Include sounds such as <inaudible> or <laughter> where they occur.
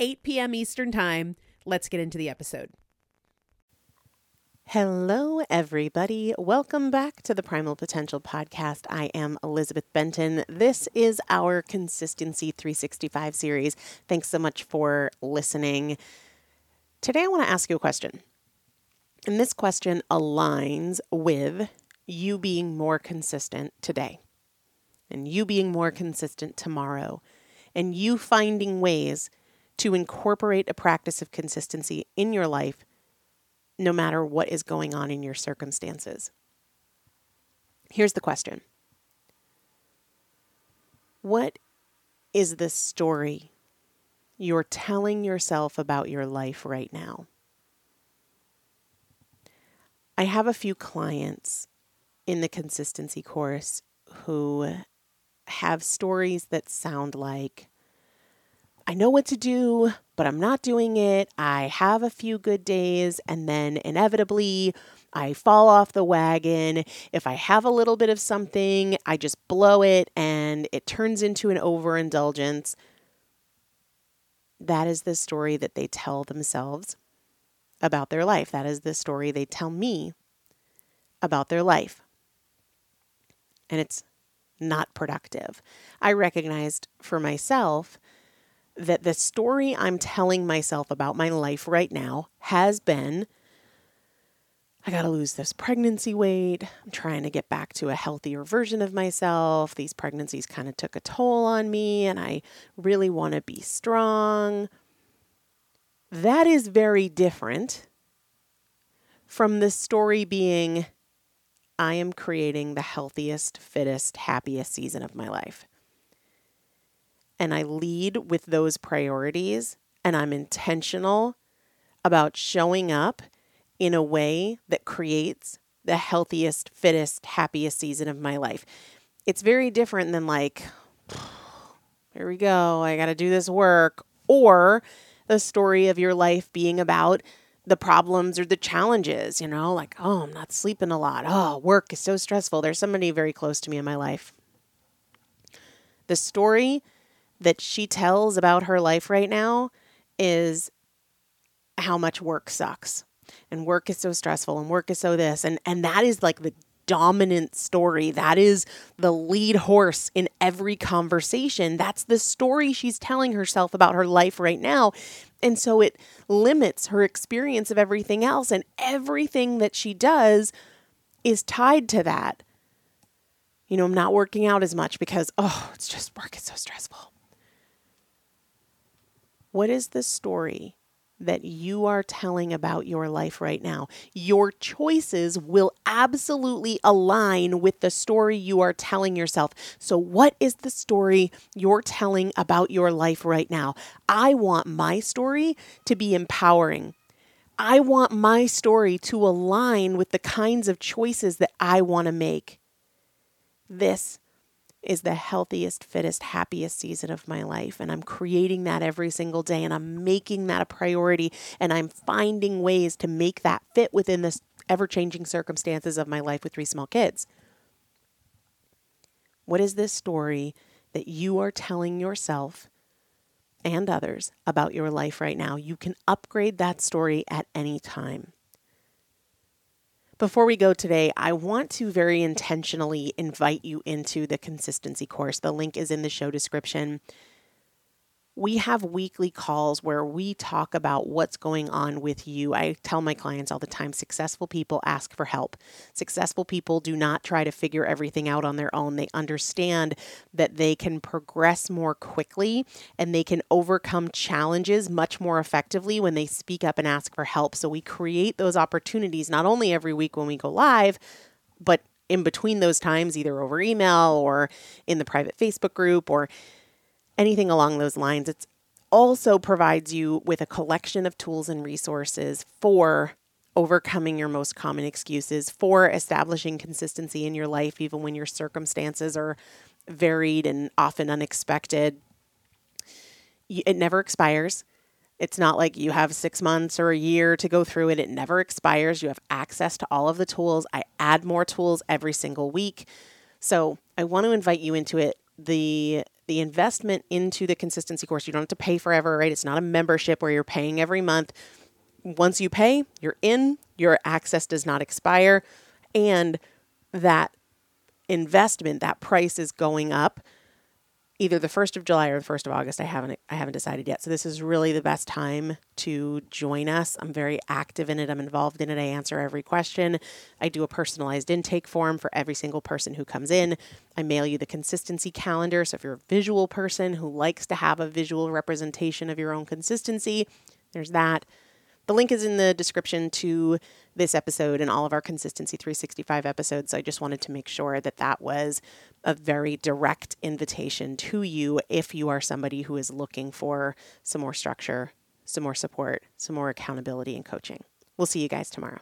8 p.m. Eastern Time. Let's get into the episode. Hello, everybody. Welcome back to the Primal Potential Podcast. I am Elizabeth Benton. This is our Consistency 365 series. Thanks so much for listening. Today, I want to ask you a question. And this question aligns with you being more consistent today, and you being more consistent tomorrow, and you finding ways to incorporate a practice of consistency in your life no matter what is going on in your circumstances. Here's the question What is the story you're telling yourself about your life right now? I have a few clients in the consistency course who have stories that sound like I know what to do, but I'm not doing it. I have a few good days, and then inevitably, I fall off the wagon. If I have a little bit of something, I just blow it and it turns into an overindulgence. That is the story that they tell themselves about their life. That is the story they tell me about their life. And it's not productive. I recognized for myself that the story I'm telling myself about my life right now has been I got to lose this pregnancy weight. I'm trying to get back to a healthier version of myself. These pregnancies kind of took a toll on me, and I really want to be strong. That is very different from the story being I am creating the healthiest, fittest, happiest season of my life. And I lead with those priorities and I'm intentional about showing up in a way that creates the healthiest, fittest, happiest season of my life. It's very different than like, <sighs> here we go, I got to do this work, or the story of your life being about the problems or the challenges, you know, like, oh, I'm not sleeping a lot. Oh, work is so stressful. There's somebody very close to me in my life. The story that she tells about her life right now is how much work sucks and work is so stressful and work is so this and and that is like the dominant story. That is the lead horse in every conversation. That's the story she's telling herself about her life right now. And so it limits her experience of everything else. And everything that she does is tied to that. You know, I'm not working out as much because, oh, it's just work is so stressful. What is the story that you are telling about your life right now. Your choices will absolutely align with the story you are telling yourself. So, what is the story you're telling about your life right now? I want my story to be empowering. I want my story to align with the kinds of choices that I want to make. This is the healthiest, fittest, happiest season of my life. And I'm creating that every single day and I'm making that a priority and I'm finding ways to make that fit within the ever changing circumstances of my life with three small kids. What is this story that you are telling yourself and others about your life right now? You can upgrade that story at any time. Before we go today, I want to very intentionally invite you into the consistency course. The link is in the show description we have weekly calls where we talk about what's going on with you. I tell my clients all the time successful people ask for help. Successful people do not try to figure everything out on their own. They understand that they can progress more quickly and they can overcome challenges much more effectively when they speak up and ask for help. So we create those opportunities not only every week when we go live, but in between those times, either over email or in the private Facebook group or anything along those lines. It also provides you with a collection of tools and resources for overcoming your most common excuses, for establishing consistency in your life, even when your circumstances are varied and often unexpected. It never expires. It's not like you have six months or a year to go through it. It never expires. You have access to all of the tools. I add more tools every single week. So I want to invite you into it. The the investment into the consistency course. You don't have to pay forever, right? It's not a membership where you're paying every month. Once you pay, you're in, your access does not expire, and that investment, that price is going up either the 1st of July or the 1st of August. I haven't I haven't decided yet. So this is really the best time to join us. I'm very active in it. I'm involved in it. I answer every question. I do a personalized intake form for every single person who comes in. I mail you the consistency calendar. So if you're a visual person who likes to have a visual representation of your own consistency, there's that. The link is in the description to this episode and all of our Consistency 365 episodes. So I just wanted to make sure that that was a very direct invitation to you if you are somebody who is looking for some more structure, some more support, some more accountability and coaching. We'll see you guys tomorrow.